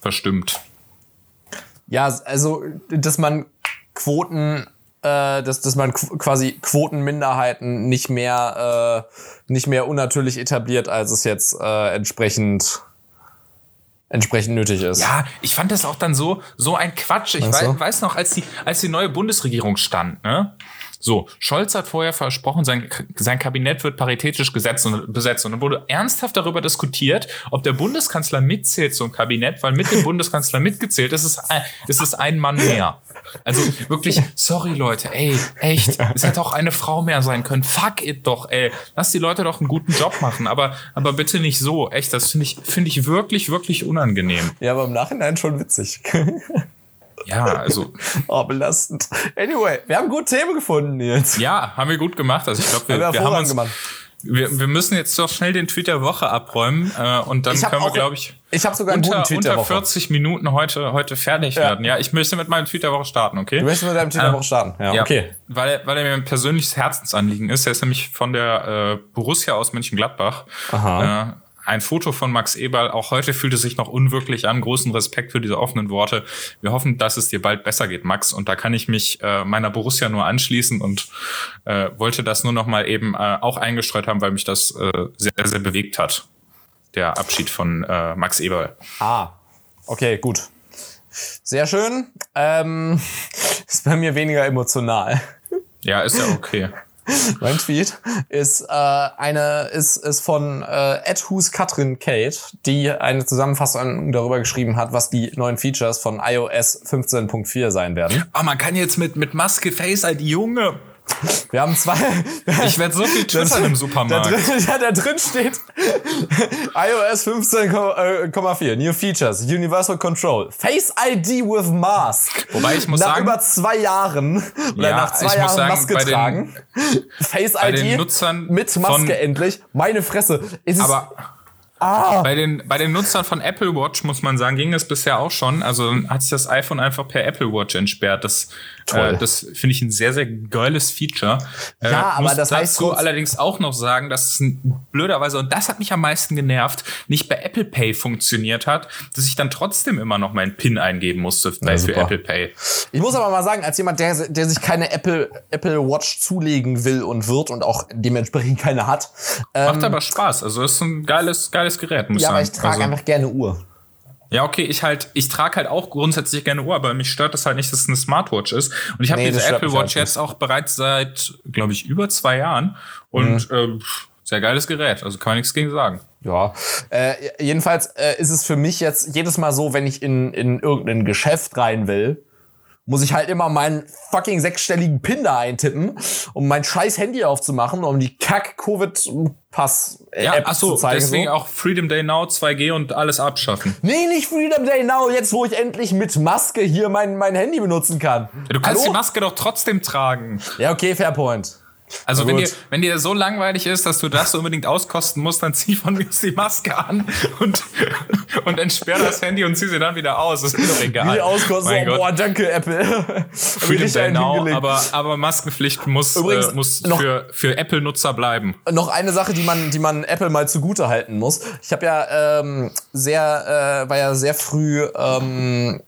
verstimmt. Ja, also, dass man Quoten, äh, dass, dass man qu quasi Quotenminderheiten nicht mehr, äh, nicht mehr unnatürlich etabliert, als es jetzt äh, entsprechend, entsprechend nötig ist. Ja, ich fand das auch dann so, so ein Quatsch. Ich weiß, weiß noch, als die, als die neue Bundesregierung stand, ne? So, Scholz hat vorher versprochen, sein, sein Kabinett wird paritätisch gesetzt und, besetzt. Und dann wurde ernsthaft darüber diskutiert, ob der Bundeskanzler mitzählt zum Kabinett, weil mit dem <laughs> Bundeskanzler mitgezählt ist es, ein- ist es ein Mann mehr. Also wirklich, sorry Leute, ey, echt, es hätte auch eine Frau mehr sein können. Fuck it doch, ey. Lass die Leute doch einen guten Job machen, aber, aber bitte nicht so. Echt, das finde ich, finde ich wirklich, wirklich unangenehm. Ja, aber im Nachhinein schon witzig. <laughs> Ja, also, oh, belastend. Anyway, wir haben gute Themen gefunden, Nils. ja, haben wir gut gemacht. Also ich glaube, wir, Haben wir wir haben uns, gemacht. Wir, wir müssen jetzt doch schnell den Tweet der Woche abräumen äh, und dann können wir, glaube ich, Ich habe sogar unter, unter Woche. 40 Minuten heute, heute fertig Ja. werden. Ja, ich möchte mit meinem Tweet der Woche starten, okay? Du möchtest mit deinem Tweet der Ähm, Woche starten? Ja, Ja, okay. Weil, weil er mir ein persönliches Herzensanliegen ist. Er ist nämlich von der äh, Borussia aus Mönchengladbach. Aha. Äh, ein Foto von Max Eberl. Auch heute fühlt es sich noch unwirklich an. Großen Respekt für diese offenen Worte. Wir hoffen, dass es dir bald besser geht, Max. Und da kann ich mich äh, meiner Borussia nur anschließen und äh, wollte das nur noch mal eben äh, auch eingestreut haben, weil mich das äh, sehr, sehr bewegt hat. Der Abschied von äh, Max Eberl. Ah, okay, gut. Sehr schön. Ähm, <laughs> ist bei mir weniger emotional. Ja, ist ja okay. <laughs> Mein Tweet ist äh, eine ist ist von äh, Who's Katrin Kate, die eine Zusammenfassung darüber geschrieben hat, was die neuen Features von iOS 15.4 sein werden. Oh, man kann jetzt mit, mit Maske Face ID, Junge. Wir haben zwei. Ich werde so viel twittern im Da Supermarkt. drin, ja, da drin steht <laughs> iOS 15,4 New Features, Universal Control, Face ID with Mask. Wobei ich muss nach sagen- über zwei Jahren oder Ja, nach zwei ich muss Jahren sagen, Maske den- tragen, Face ID mit Maske endlich. Meine Fresse, es ist Aber Ah. bei, den, bei den Nutzern von Apple Watch, muss man sagen, ging es bisher auch schon. Also hat sich das iPhone einfach per Apple Watch entsperrt. Das, Toll. äh, das finde ich ein sehr, sehr geiles Feature. Äh, Ja, aber muss das heißt dazu allerdings auch noch sagen, dass es blöderweise, und das hat mich am meisten genervt, nicht bei Apple Pay funktioniert hat, dass ich dann trotzdem immer noch meinen PIN eingeben musste bei, für. Apple Pay. Ich muss aber mal sagen, als jemand, der, der sich keine Apple, Apple Watch zulegen will und wird und auch dementsprechend keine hat, ähm, Macht aber Spaß. Also ist ein geiles, geiles Gerät, muss ja, ich aber sagen. ich trage also, einfach gerne Uhr. Ja, okay, ich halt, ich trage halt auch grundsätzlich gerne Uhr, aber mich stört das halt nicht, dass es eine Smartwatch ist. Und ich habe Nee, diese Apple mich halt Watch jetzt auch bereits seit, glaube ich, über zwei Jahren. Und Mhm. ähm, sehr geiles Gerät, also kann man nichts gegen sagen. Ja, äh, jedenfalls äh, ist es für mich jetzt jedes Mal so, wenn ich in, in irgendein Geschäft rein will, muss ich halt immer meinen fucking sechsstelligen PIN da eintippen, um mein scheiß Handy aufzumachen, um die Kack-Covid-Pass-App Ja, ach so, zu zeigen. deswegen so. auch Freedom Day Now, 2G und alles abschaffen. Nee, nicht Freedom Day Now, jetzt wo ich endlich mit Maske hier mein, mein Handy benutzen kann. Ja, du kannst Hallo? die Maske doch trotzdem tragen. Ja, okay, fair point. Also wenn dir, wenn dir so langweilig ist, dass du das unbedingt auskosten musst, dann zieh von mir die Maske an und, und entsperr das Handy und zieh sie dann wieder aus. Das ist doch egal. Wie auskosten, oh, boah, danke Apple. Freedom Day now, aber, aber Maskenpflicht muss, Übrigens, äh, muss noch- für, für Apple-Nutzer bleiben. Noch eine Sache, die man, die man Apple mal zugute halten muss. Ich habe ja ähm, sehr, äh, war ja sehr früh, ähm,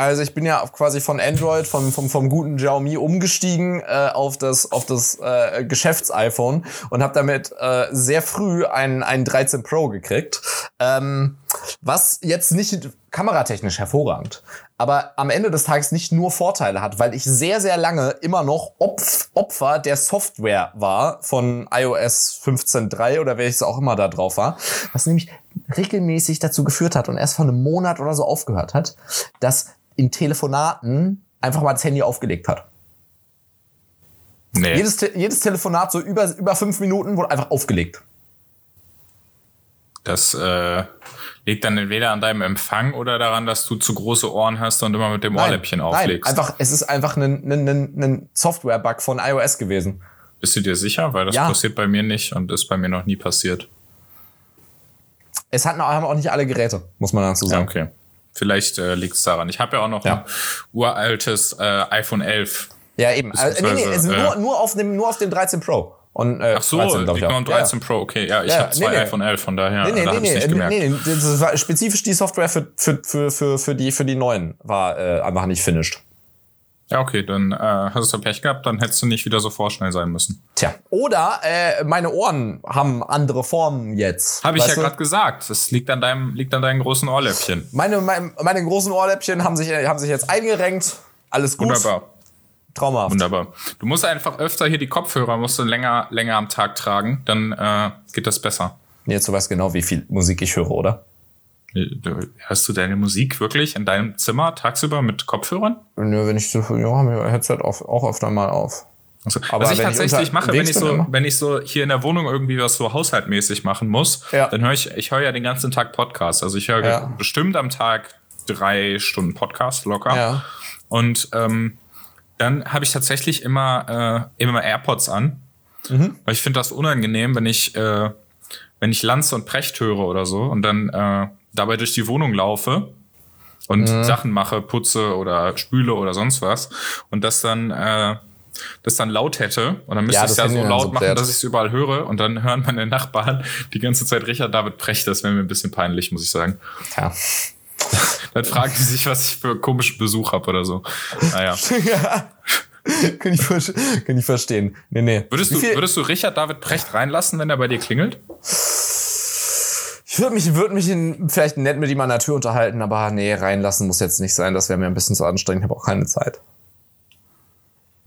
also ich bin ja quasi von Android, vom, vom, vom guten Xiaomi umgestiegen äh, auf das, auf das äh, Geschäfts-iPhone und habe damit äh, sehr früh ein, ein 13 Pro gekriegt. Ähm, was jetzt nicht kameratechnisch hervorragend, aber am Ende des Tages nicht nur Vorteile hat, weil ich sehr, sehr lange immer noch Opf Opfer der Software war von iOS 15.3 oder welches auch immer da drauf war, was nämlich regelmäßig dazu geführt hat und erst vor einem Monat oder so aufgehört hat, dass in Telefonaten einfach mal das Handy aufgelegt hat. Nee. Jedes, Te jedes Telefonat so über, über fünf Minuten wurde einfach aufgelegt. Das äh, liegt dann entweder an deinem Empfang oder daran, dass du zu große Ohren hast und immer mit dem Ohrläppchen auflegst. Nein, einfach, es ist einfach ein, ein, ein, ein Software-Bug von iOS gewesen. Bist du dir sicher? Weil das Ja. passiert bei mir nicht und ist bei mir noch nie passiert. Es hatten, haben auch nicht alle Geräte, muss man dazu Ja, sagen. okay. Vielleicht äh, liegt es daran. Ich habe ja auch noch Ja. ein uraltes äh, iPhone 11. Ja, eben. Also, nee, nee, Beziehungsweise, nur, äh, nur, auf dem, nur auf dem 13 Pro. Und, äh, Ach so, 13, glaub liegt ich ein 13 Pro. Okay, ja, ich Ja, habe zwei nee, nee. iPhone 11, von daher Nee, nee, da nee, nee, gemerkt. nee, nee, das war spezifisch die Software für, für, für, für, für, die, für die neuen war äh, einfach nicht finished. Ja, okay, dann äh, hast du Pech gehabt, dann hättest du nicht wieder so vorschnell sein müssen. Tja. Oder äh, meine Ohren haben andere Formen jetzt. Habe ich ja gerade gesagt. Das liegt an deinem, liegt an deinen großen Ohrläppchen. Meine, meine, meine großen Ohrläppchen haben sich, haben sich jetzt eingerenkt. Alles gut. Wunderbar. Traumhaft. Wunderbar. Du musst einfach öfter hier die Kopfhörer musst du länger, länger am Tag tragen, dann äh, geht das besser. Jetzt du weißt genau, wie viel Musik ich höre, oder? Hörst du deine Musik wirklich in deinem Zimmer tagsüber mit Kopfhörern? Nö, wenn ich so, ja, wir Headset auf, auch öfter mal auf. Also, Aber was ich ich tatsächlich unter- mache, wenn ich so, immer. wenn ich so hier in der Wohnung irgendwie was so haushaltmäßig machen muss, Ja. dann höre ich, ich höre ja den ganzen Tag Podcast. Also ich höre Ja. bestimmt am Tag drei Stunden Podcast locker. Ja. Und ähm, dann habe ich tatsächlich immer, äh, immer AirPods an. Mhm. Weil ich finde das unangenehm, wenn ich, äh, wenn ich Lanz und Precht höre oder so und dann äh, dabei durch die Wohnung laufe und Mhm. Sachen mache, putze oder spüle oder sonst was und das dann äh, das dann laut hätte und dann müsste Ja, ich es das ja so laut so machen, dass ich es überall höre und dann hören meine Nachbarn die ganze Zeit Richard David Precht. Das wäre mir ein bisschen peinlich, muss ich sagen. Ja. <laughs> Dann fragen die sich, was ich für komischen Besuch habe oder so. Naja. <laughs> kann, ich, kann ich verstehen. Nee, nee. Würdest du, würdest du Richard David Precht reinlassen, wenn er bei dir klingelt? Ich würde mich, würd mich in, vielleicht nett mit ihm an der Tür unterhalten, aber nee, reinlassen muss jetzt nicht sein. Das wäre mir ein bisschen zu anstrengend. Ich habe auch keine Zeit.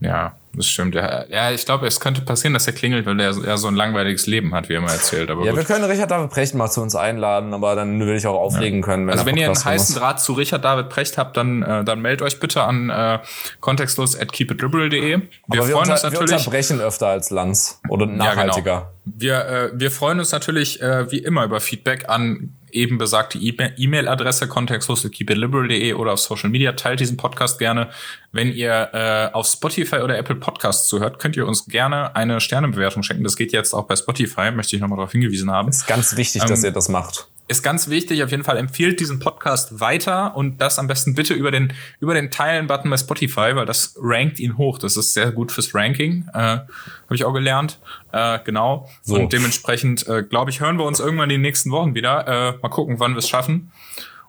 Ja, das stimmt. Ja, ja ich glaube, es könnte passieren, dass er klingelt, weil er ja so ein langweiliges Leben hat, wie er immer erzählt. Aber Ja, gut. wir können Richard David Precht mal zu uns einladen, aber dann will ich auch auflegen können. Wenn Also er wenn ihr einen heißen muss. Draht zu Richard David Precht habt, dann, äh, dann meldet euch bitte an äh, kontextlos at keepitliberal.de. Wir wir, freuen unter, uns wir natürlich. unterbrechen öfter als Lanz oder nachhaltiger. Wir, äh, wir freuen uns natürlich äh, wie immer über Feedback an eben besagte E-Mail-Adresse kontextlos@keepitliberal.de oder auf Social Media. Teilt diesen Podcast gerne. Wenn ihr äh, auf Spotify oder Apple Podcasts zuhört, könnt ihr uns gerne eine Sternebewertung schenken. Das geht jetzt auch bei Spotify, möchte ich nochmal darauf hingewiesen haben. Ist ganz wichtig, Ähm, dass ihr das macht. Ist ganz wichtig. Auf jeden Fall empfiehlt diesen Podcast weiter und das am besten bitte über den über den Teilen-Button bei Spotify, weil das rankt ihn hoch. Das ist sehr gut fürs Ranking, äh, habe ich auch gelernt. Äh, genau. So. Und dementsprechend äh, glaube ich, hören wir uns irgendwann die nächsten Wochen wieder. Äh, mal gucken, wann wir es schaffen.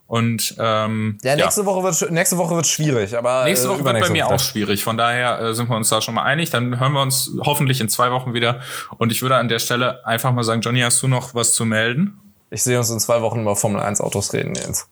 Und ähm, Ja, nächste Woche wird nächste Woche wird schwierig, aber Nächste äh, Woche wird bei mir auch schwierig. Von daher äh, sind wir uns da schon mal einig. Dann hören wir uns hoffentlich in zwei Wochen wieder. Und ich würde an der Stelle einfach mal sagen, Johnny, hast du noch was zu melden? Ich sehe uns in zwei Wochen über Formel 1 Autos reden, Jens.